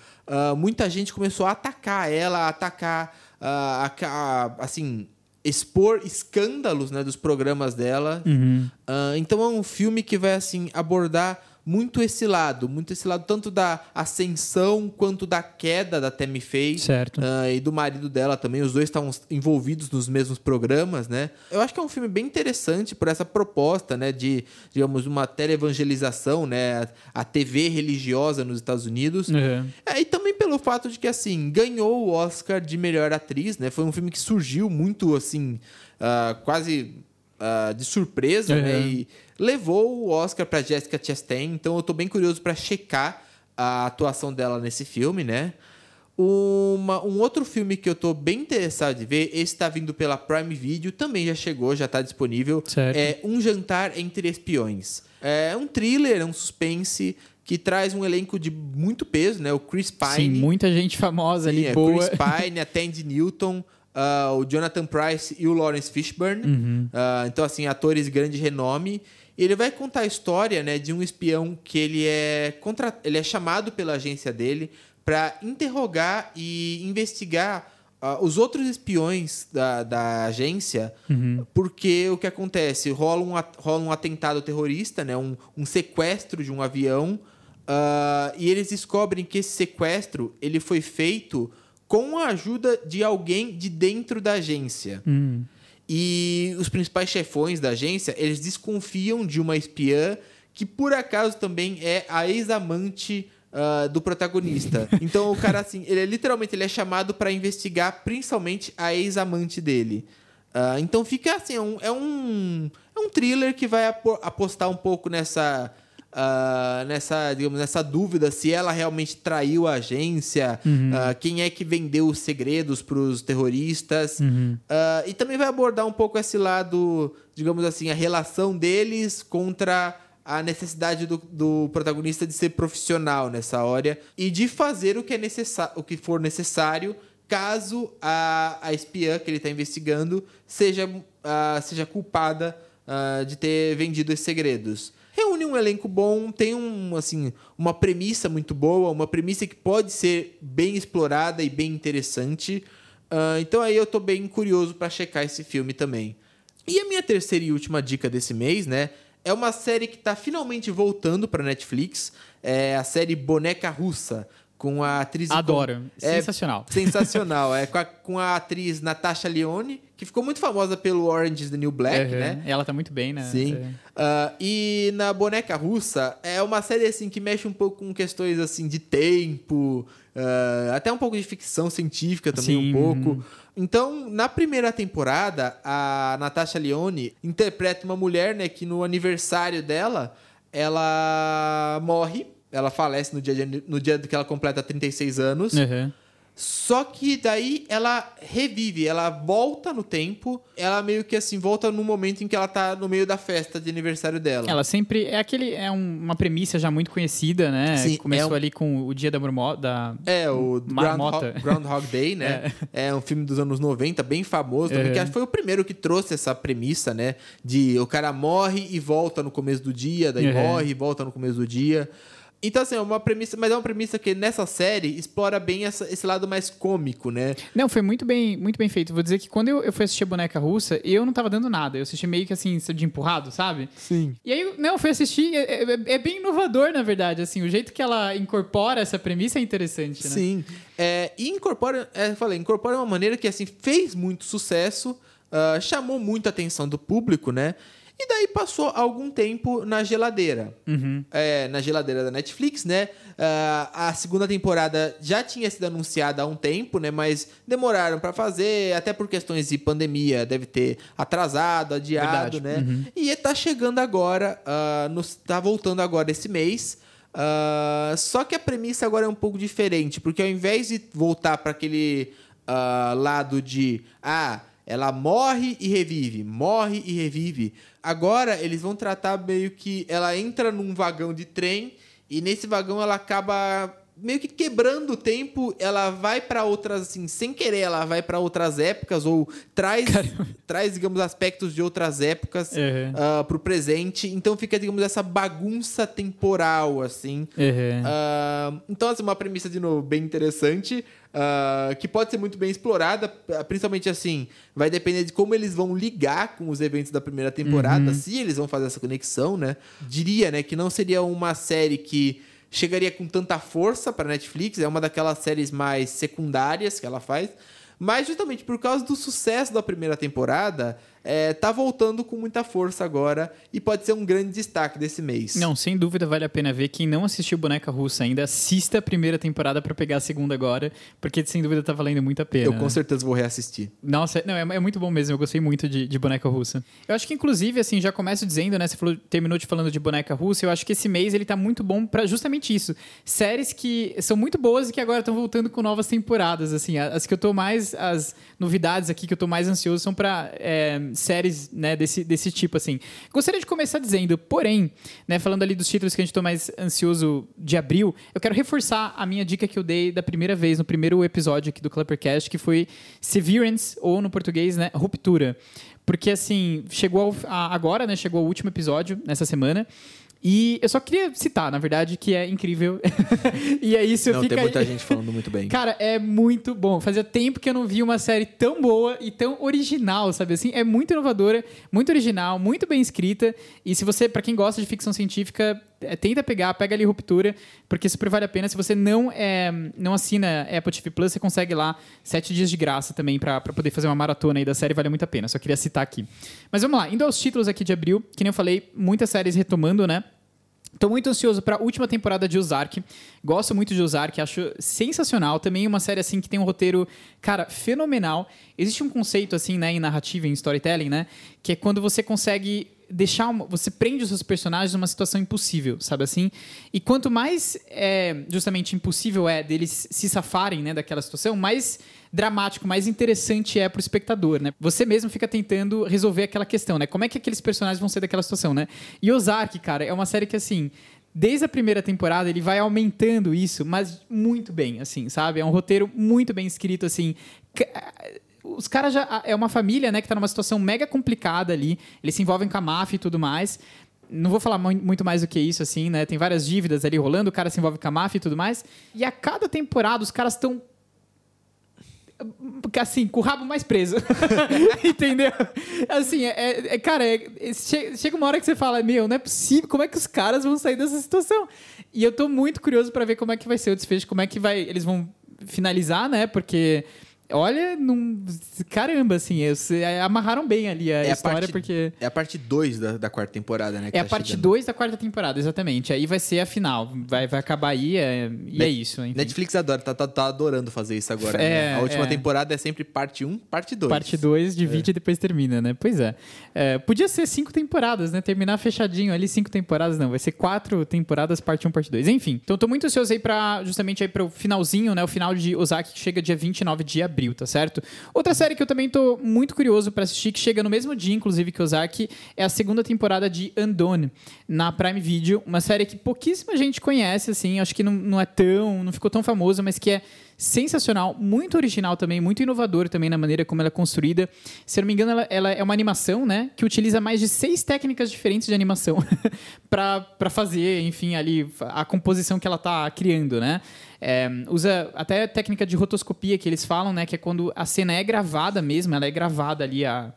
muita gente começou a atacar ela, a atacar, a, a, assim, expor escândalos né, dos programas dela. Uhum. Uh, então é um filme que vai assim abordar muito esse lado, muito esse lado tanto da ascensão quanto da queda da Tammy Faye certo. Uh, e do marido dela também. Os dois estavam envolvidos nos mesmos programas, né? Eu acho que é um filme bem interessante por essa proposta, né, de digamos uma teleevangelização, né, a TV religiosa nos Estados Unidos. Uhum. É, e também pelo fato de que assim ganhou o Oscar de melhor atriz, né? Foi um filme que surgiu muito assim, uh, quase uh, de surpresa, uhum. né? E levou o Oscar para Jessica Chastain, então eu estou bem curioso para checar a atuação dela nesse filme, né? Uma, um outro filme que eu estou bem interessado de ver, esse está vindo pela Prime Video, também já chegou, já está disponível. Certo. É Um Jantar Entre Espiões. É um thriller, é um suspense que traz um elenco de muito peso, né? O Chris Pine. Sim, muita gente famosa Sim, ali, é, boa. Chris (laughs) Pine, a Tandy Newton, uh, o Jonathan Price e o Lawrence Fishburne. Uhum. Uh, então, assim, atores de grande renome. Ele vai contar a história né, de um espião que ele é, contra... ele é chamado pela agência dele para interrogar e investigar uh, os outros espiões da, da agência, uhum. porque o que acontece? Rola um, rola um atentado terrorista, né, um, um sequestro de um avião, uh, e eles descobrem que esse sequestro ele foi feito com a ajuda de alguém de dentro da agência. Uhum. E os principais chefões da agência, eles desconfiam de uma espiã que por acaso também é a ex-amante uh, do protagonista. (laughs) Então o cara assim, ele é, literalmente ele é chamado para investigar principalmente a ex-amante dele. Uh, então fica assim, é um, é um, é um thriller que vai apostar um pouco nessa uh, nessa, digamos, nessa dúvida se ela realmente traiu a agência, uhum. uh, quem é que vendeu os segredos para os terroristas. Uhum. Uh, e também vai abordar um pouco esse lado, digamos assim, a relação deles contra a necessidade do, do, protagonista de ser profissional nessa hora e de fazer o que, é necessário, o que for necessário caso a, a espiã que ele está investigando seja, uh, seja culpada uh, de ter vendido esses segredos reúne um elenco bom, tem um, assim, uma premissa muito boa, uma premissa que pode ser bem explorada e bem interessante. Uh, então aí eu tô bem curioso para checar esse filme também. E a minha terceira e última dica desse mês, né? É uma série que está finalmente voltando para Netflix. É a série Boneca Russa com a atriz. Adoro. É, sensacional. (laughs) Sensacional. é com a, com a atriz Natasha Leone, que ficou muito famosa pelo Orange is the New Black, uhum. né? Ela tá muito bem, né? Sim. Uh, e na Boneca Russa, é uma série assim que mexe um pouco com questões assim de tempo, uh, até um pouco de ficção científica também, Sim. um pouco. Então, na primeira temporada, a Natasha Leone interpreta uma mulher, né, que no aniversário dela, ela morre ela falece no dia, de, no dia que ela completa 36 anos. Uhum. Só que daí ela revive, ela volta no tempo, ela meio que assim, volta no momento em que ela tá no meio da festa de aniversário dela. Ela sempre. É aquele. É um, uma premissa já muito conhecida, né? Sim, Começou é um, ali com o dia da marmota. É, o Groundhog, (laughs) Groundhog Day, né? é. é. um filme dos anos 90, bem famoso também, que foi o primeiro que trouxe essa premissa, né? De o cara morre e volta no começo do dia, daí uhum. morre e volta no começo do dia. Então, assim, é uma premissa, mas é uma premissa que nessa série explora bem essa- esse lado mais cômico, né? Não, foi muito bem, muito bem feito. Vou dizer que quando eu, eu fui assistir a boneca russa, eu não tava dando nada. Eu assisti meio que assim, de empurrado, sabe? Sim. E aí, não, eu fui assistir, é, é- é bem inovador, na verdade, assim, o jeito que ela incorpora essa premissa é interessante, né? Sim. É, e incorpora, é, eu falei, incorpora uma maneira que assim fez muito sucesso, ah, chamou muita atenção do público, né? E daí passou algum tempo na geladeira. É, na geladeira da Netflix, né? Ah, a segunda temporada já tinha sido anunciada há um tempo, né? Mas demoraram pra fazer, até por questões de pandemia, deve ter atrasado, adiado, Verdade. né? E tá chegando agora, ah, nos- tá voltando agora esse mês. Ah, só que a premissa agora é um pouco diferente, porque ao invés de voltar para aquele ah, lado de ah, ela morre e revive, morre e revive, agora eles vão tratar meio que ela entra num vagão de trem e nesse vagão ela acaba meio que quebrando o tempo, ela vai para outras assim, sem querer, ela vai para outras épocas ou traz (laughs) traz digamos aspectos de outras épocas Uhum. ah, pro presente, então fica digamos essa bagunça temporal assim. Uhum. Ah, então, assim, uma premissa, de novo, bem interessante, ah, que pode ser muito bem explorada, principalmente assim, vai depender de como eles vão ligar com os eventos da primeira temporada, se eles vão fazer essa conexão, né? Diria, né, que não seria uma série que chegaria com tanta força para Netflix, é uma daquelas séries mais secundárias que ela faz, mas justamente por causa do sucesso da primeira temporada, é, tá voltando com muita força agora e pode ser um grande destaque desse mês. Não, sem dúvida vale a pena ver. Quem não assistiu Boneca Russa ainda, assista a primeira temporada pra pegar a segunda agora, porque sem dúvida tá valendo muito a pena. Eu né? com certeza vou reassistir. Nossa, não, é, é muito bom mesmo. Eu gostei muito de, de boneca russa. Eu acho que, inclusive, assim, já começo dizendo, né? Você falou, terminou de falando de boneca russa. Eu acho que esse mês ele tá muito bom pra justamente isso. Séries que são muito boas e que agora estão voltando com novas temporadas. Assim, as que eu tô mais. As novidades aqui que eu tô mais ansioso são pra é, séries, né, desse, desse tipo, assim. Gostaria de começar dizendo, porém, né, falando ali dos títulos que a gente tô mais ansioso de abril, eu quero reforçar a minha dica que eu dei da primeira vez, no primeiro episódio aqui do Clappercast, que foi Severance, ou no português, né, Ruptura. Porque, assim, chegou ao- a- agora, né, chegou o último episódio nessa semana. E eu só queria citar, na verdade, que é incrível. (laughs) e é isso, Não, fica tem muita gente falando muito bem. Cara, é muito bom. Fazia tempo que eu não via uma série tão boa e tão original, sabe assim? É muito inovadora, muito original, muito bem escrita. E se você, pra quem gosta de ficção científica, tenta pegar, pega ali Ruptura, porque super vale a pena. Se você não é, não assina Apple TV Plus, você consegue lá sete dias de graça também pra poder fazer uma maratona aí da série, vale muito a pena. Só queria citar aqui. Mas vamos lá, indo aos títulos aqui de abril, que nem eu falei, muitas séries retomando, né? Tô muito ansioso para a última temporada de Ozark. Gosto muito de Ozark, acho sensacional. Também uma série assim que tem um roteiro, cara, fenomenal. Existe um conceito assim, né, em narrativa, em storytelling, né, que é quando você consegue deixar uma, você prende os seus personagens numa situação impossível, sabe assim? E quanto mais é, justamente impossível é deles se safarem, né, daquela situação, mais dramático, mais interessante é pro espectador, né? Você mesmo fica tentando resolver aquela questão, né? Como é que aqueles personagens vão ser daquela situação, né? E Ozark, cara, é uma série que assim, desde a primeira temporada ele vai aumentando isso, mas muito bem, assim, sabe? É um roteiro muito bem escrito, assim. Os caras já. É uma família, né, que tá numa situação mega complicada ali. Eles se envolvem com a máfia e tudo mais. Não vou falar mu- muito mais do que isso, assim, né? Tem várias dívidas ali rolando, o cara se envolve com a máfia e tudo mais. E a cada temporada os caras estão assim, com o rabo mais preso. (laughs) Entendeu? Assim, é, é- é- cara, é- é- che- chega uma hora que você fala, meu, não é possível, como é que os caras vão sair dessa situação? E eu tô muito curioso pra ver como é que vai ser o desfecho, como é que vai, eles vão finalizar, né? Porque olha, não, caramba, assim, eles é, amarraram bem ali a É a história parte- porque É a parte 2 da, da quarta temporada, né? é a tá parte chegando. 2 da quarta temporada, exatamente. Aí vai ser a final, vai, vai acabar aí é- e é Net- isso. enfim. Netflix adora, tá, tá, tá adorando fazer isso agora. É, né? A última é. temporada é sempre parte 1, parte 2. Parte 2, divide e depois termina, né? Pois é. É, Podia ser cinco temporadas, né? Terminar fechadinho ali, cinco temporadas, não. Vai ser quatro temporadas, parte 1, parte 2. Enfim. Então tô muito ansioso aí pra, justamente aí pro finalzinho, né? O final de Ozaki, que chega dia 29 de abril, tá certo? Outra série que eu também tô muito curioso pra assistir, que chega no mesmo dia, inclusive, que Ozaki, é a segunda temporada de Undone, na Prime Video. Uma série que pouquíssima gente conhece, assim. Acho que não, não é tão... Não ficou tão famosa, mas que é sensacional, muito original também, muito inovador também na maneira como ela é construída. Se eu não me engano, ela, ela é uma animação, né? Que utiliza mais de seis técnicas diferentes de animação (laughs) para fazer, enfim, ali a composição que ela está criando, né? É, usa até a técnica de rotoscopia que eles falam, né? Que é quando a cena é gravada mesmo, ela é gravada ali a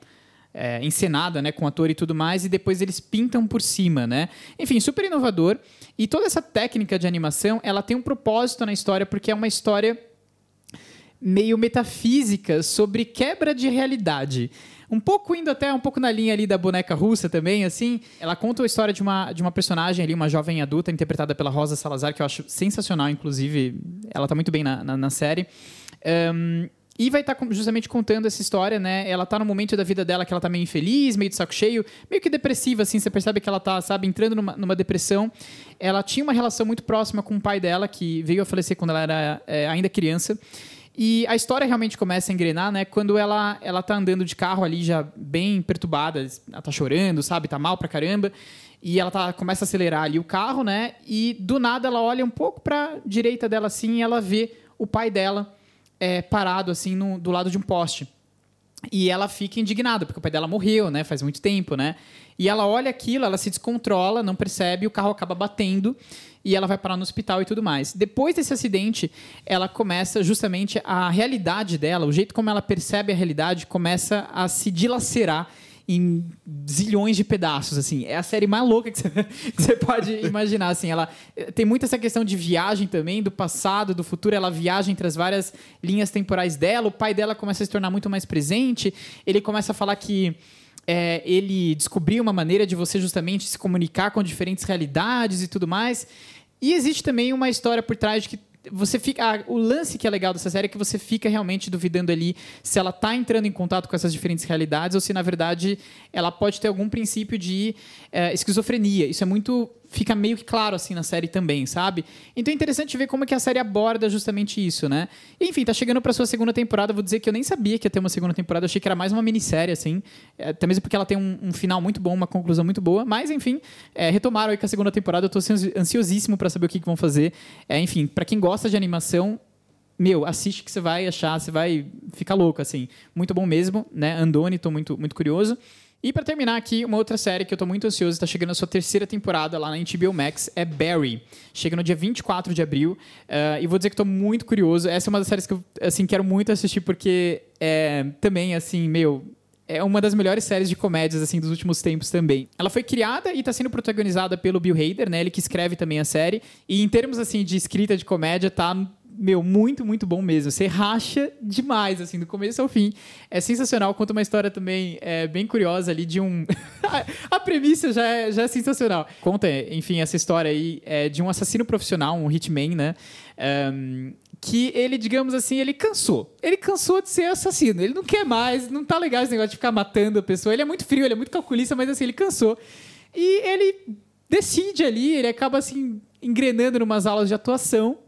é, encenada, né, com ator e tudo mais, e depois eles pintam por cima, né? Enfim, super inovador. E toda essa técnica de animação, ela tem um propósito na história, porque é uma história meio metafísica sobre quebra de realidade. Um pouco indo até um pouco na linha ali da boneca russa também, assim. Ela conta a história de uma, de uma personagem ali, uma jovem adulta, interpretada pela Rosa Salazar, que eu acho sensacional, inclusive. Ela tá muito bem na, na, na série. Um, e vai estar tá justamente contando essa história, né? Ela tá no momento da vida dela que ela tá meio infeliz, meio de saco cheio, meio que depressiva, assim. Você percebe que ela tá, sabe, entrando numa, numa depressão. Ela tinha uma relação muito próxima com o pai dela, que veio a falecer quando ela era é, ainda criança. E a história realmente começa a engrenar, né? Quando ela, ela tá andando de carro ali, já bem perturbada, ela tá chorando, sabe? Tá mal pra caramba. E ela tá, começa a acelerar ali o carro, né? E do nada ela olha um pouco pra direita dela assim e ela vê o pai dela é, parado assim no, do lado de um poste. E ela fica indignada, porque o pai dela morreu, né? Faz muito tempo, né? E ela olha aquilo, ela se descontrola, não percebe, o carro acaba batendo e ela vai parar no hospital e tudo mais. Depois desse acidente, ela começa justamente a realidade dela, o jeito como ela percebe a realidade, começa a se dilacerar em zilhões de pedaços, assim. É a série mais louca que você, (laughs) pode imaginar, assim. Ela eh, tem muito essa questão de viagem também, do passado, do futuro. Ela viaja entre as várias linhas temporais dela. O pai dela começa a se tornar muito mais presente. Ele começa a falar que é, ele descobriu uma maneira de você justamente se comunicar com diferentes realidades e tudo mais. E existe também uma história por trás de que você fica ah, o lance que é legal dessa série é que você fica realmente duvidando ali se ela está entrando em contato com essas diferentes realidades ou se na verdade ela pode ter algum princípio de é, esquizofrenia isso é muito fica meio que claro assim na série também, sabe? Então é interessante ver como é que a série aborda justamente isso, né? Enfim, tá chegando pra sua segunda temporada, vou dizer que eu nem sabia que ia ter uma segunda temporada, achei que era mais uma minissérie, assim, é, até mesmo porque ela tem um, um, final muito bom, uma conclusão muito boa, mas enfim, é, retomaram aí com a segunda temporada, eu tô ansiosíssimo para saber o que, que vão fazer. É, enfim, para quem gosta de animação, meu, assiste que você vai achar, você vai ficar louco, assim. Muito bom mesmo, né? Andoni, tô muito, muito curioso. E para terminar aqui, uma outra série que eu tô muito ansioso, está chegando a sua terceira temporada lá na HBO Max, é Barry. Chega no dia 24 de abril. Uh, e vou dizer que estou muito curioso. Essa é uma das séries que eu assim, quero muito assistir, porque é também, assim, meu, é uma das melhores séries de comédias assim dos últimos tempos também. Ela foi criada e está sendo protagonizada pelo Bill Hader, né? Ele que escreve também a série. E em termos assim de escrita de comédia, tá meu, muito, muito bom mesmo. Você racha demais, assim, do começo ao fim. É sensacional. Conta uma história também é, bem curiosa ali de um. (laughs) a premissa já é, já é sensacional. Conta, enfim, essa história aí é de um assassino profissional, um hitman, né? Um, que ele, digamos assim, ele cansou. Ele cansou de ser assassino. Ele não quer mais, não tá legal esse negócio de ficar matando a pessoa. Ele é muito frio, ele é muito calculista, mas assim, ele cansou. E ele decide ali, ele acaba assim, engrenando em umas aulas de atuação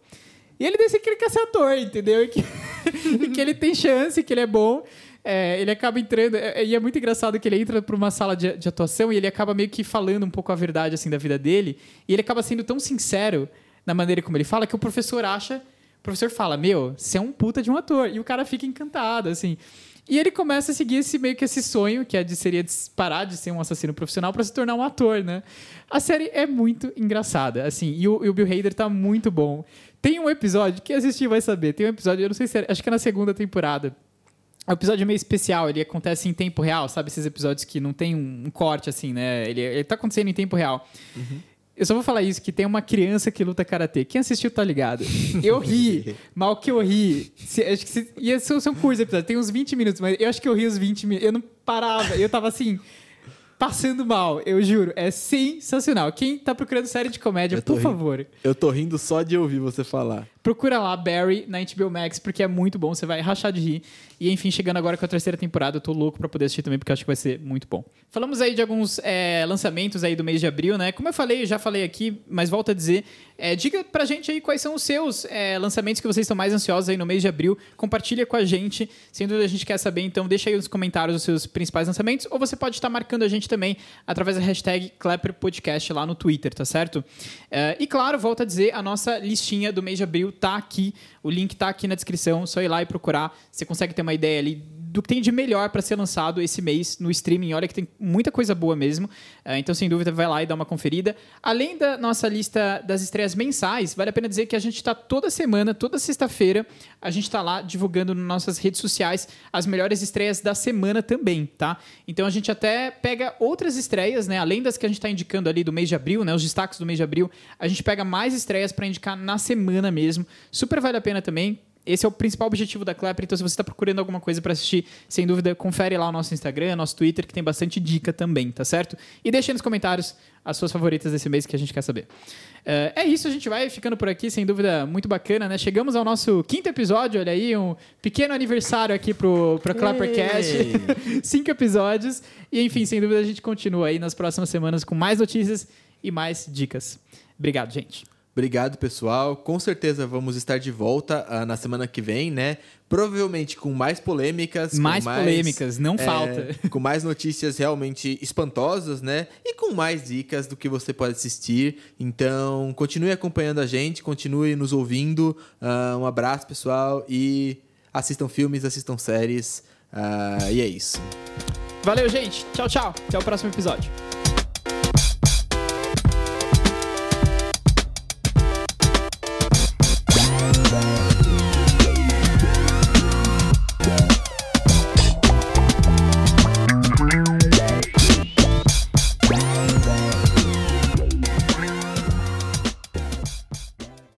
e ele decide que ele quer ser ator, entendeu? E que, (laughs) e que ele tem chance, que ele é bom. É, ele acaba entrando, é, e é muito engraçado que ele entra para uma sala de, de, atuação e ele acaba meio que falando um pouco a verdade assim da vida dele, e ele acaba sendo tão sincero na maneira como ele fala que o professor acha, o professor fala: "Meu, você é um puta de um ator". E o cara fica encantado assim. E ele começa a seguir esse meio que esse sonho, que é de, seria de parar de ser um assassino profissional para se tornar um ator, né? A série é muito engraçada, assim, e o, e o Bill Hader tá muito bom. Tem um episódio, quem assistir vai saber, tem um episódio, eu não sei se é, acho que é na segunda temporada. É um episódio meio especial, ele acontece em tempo real, sabe? Esses episódios que não tem um, um corte, assim, né? Ele, ele tá acontecendo em tempo real. Uhum. Eu só vou falar isso, que tem uma criança que luta karatê. Quem assistiu tá ligado. Eu ri, (laughs) mal que eu ri. Se, acho que se, e são, são curtos episódios, tem uns 20 minutos, mas eu acho que eu ri os 20 minutos. Eu não parava, eu tava assim passando mal, eu juro. É sensacional. Quem tá procurando série de comédia, por rindo. favor. Eu tô rindo só de ouvir você falar. Procura lá Barry na HBO Max, porque é muito bom, você vai rachar de rir. E enfim, chegando agora com a terceira temporada, eu tô louco pra poder assistir também, porque acho que vai ser muito bom. Falamos aí de alguns é, lançamentos aí do mês de abril, né? Como eu falei, eu já falei aqui, mas volto a dizer, é, diga pra gente aí quais são os seus é, lançamentos que vocês estão mais ansiosos aí no mês de abril. Compartilha com a gente, sem dúvida a gente quer saber, então deixa aí nos comentários os seus principais lançamentos, ou você pode estar marcando a gente também através da hashtag Podcast lá no Twitter, tá certo? É, e claro, volto a dizer, a nossa listinha do mês de abril tá aqui. O link tá aqui na descrição. Só ir lá e procurar. Você consegue ter uma ideia ali do que tem de melhor para ser lançado esse mês no streaming. Olha que tem muita coisa boa mesmo. Uh, então, sem dúvida, vai lá e dá uma conferida. Além da nossa lista das estreias mensais, vale a pena dizer que a gente está toda semana, toda sexta-feira, a gente está lá divulgando nas nossas redes sociais as melhores estreias da semana também, tá? Então a gente até pega outras estreias, né? Além das que a gente está indicando ali do mês de abril, né? Os destaques do mês de abril, a gente pega mais estreias para indicar na semana mesmo. Super vale a pena também esse é o principal objetivo da Clapper. Então, se você está procurando alguma coisa para assistir, sem dúvida, confere lá o nosso Instagram, nosso Twitter, que tem bastante dica também, tá certo? E deixe aí nos comentários as suas favoritas desse mês que a gente quer saber. Uh, é isso, a gente vai ficando por aqui, sem dúvida, muito bacana, né? Chegamos ao nosso quinto episódio, olha aí, um pequeno aniversário aqui pro, pro Clappercast. (laughs) Cinco episódios. E, enfim, sem dúvida, a gente continua aí nas próximas semanas com mais notícias e mais dicas. Obrigado, gente. Obrigado, pessoal. Com certeza vamos estar de volta uh, na semana que vem, né? Provavelmente com mais polêmicas. Mais, mais polêmicas, não é, falta. (laughs) Com mais notícias realmente espantosas, né? E com mais dicas do que você pode assistir. Então, continue acompanhando a gente, continue nos ouvindo. Uh, um abraço, pessoal. E assistam filmes, assistam séries. Uh, e é isso. Valeu, gente. Tchau, tchau. Até o próximo episódio.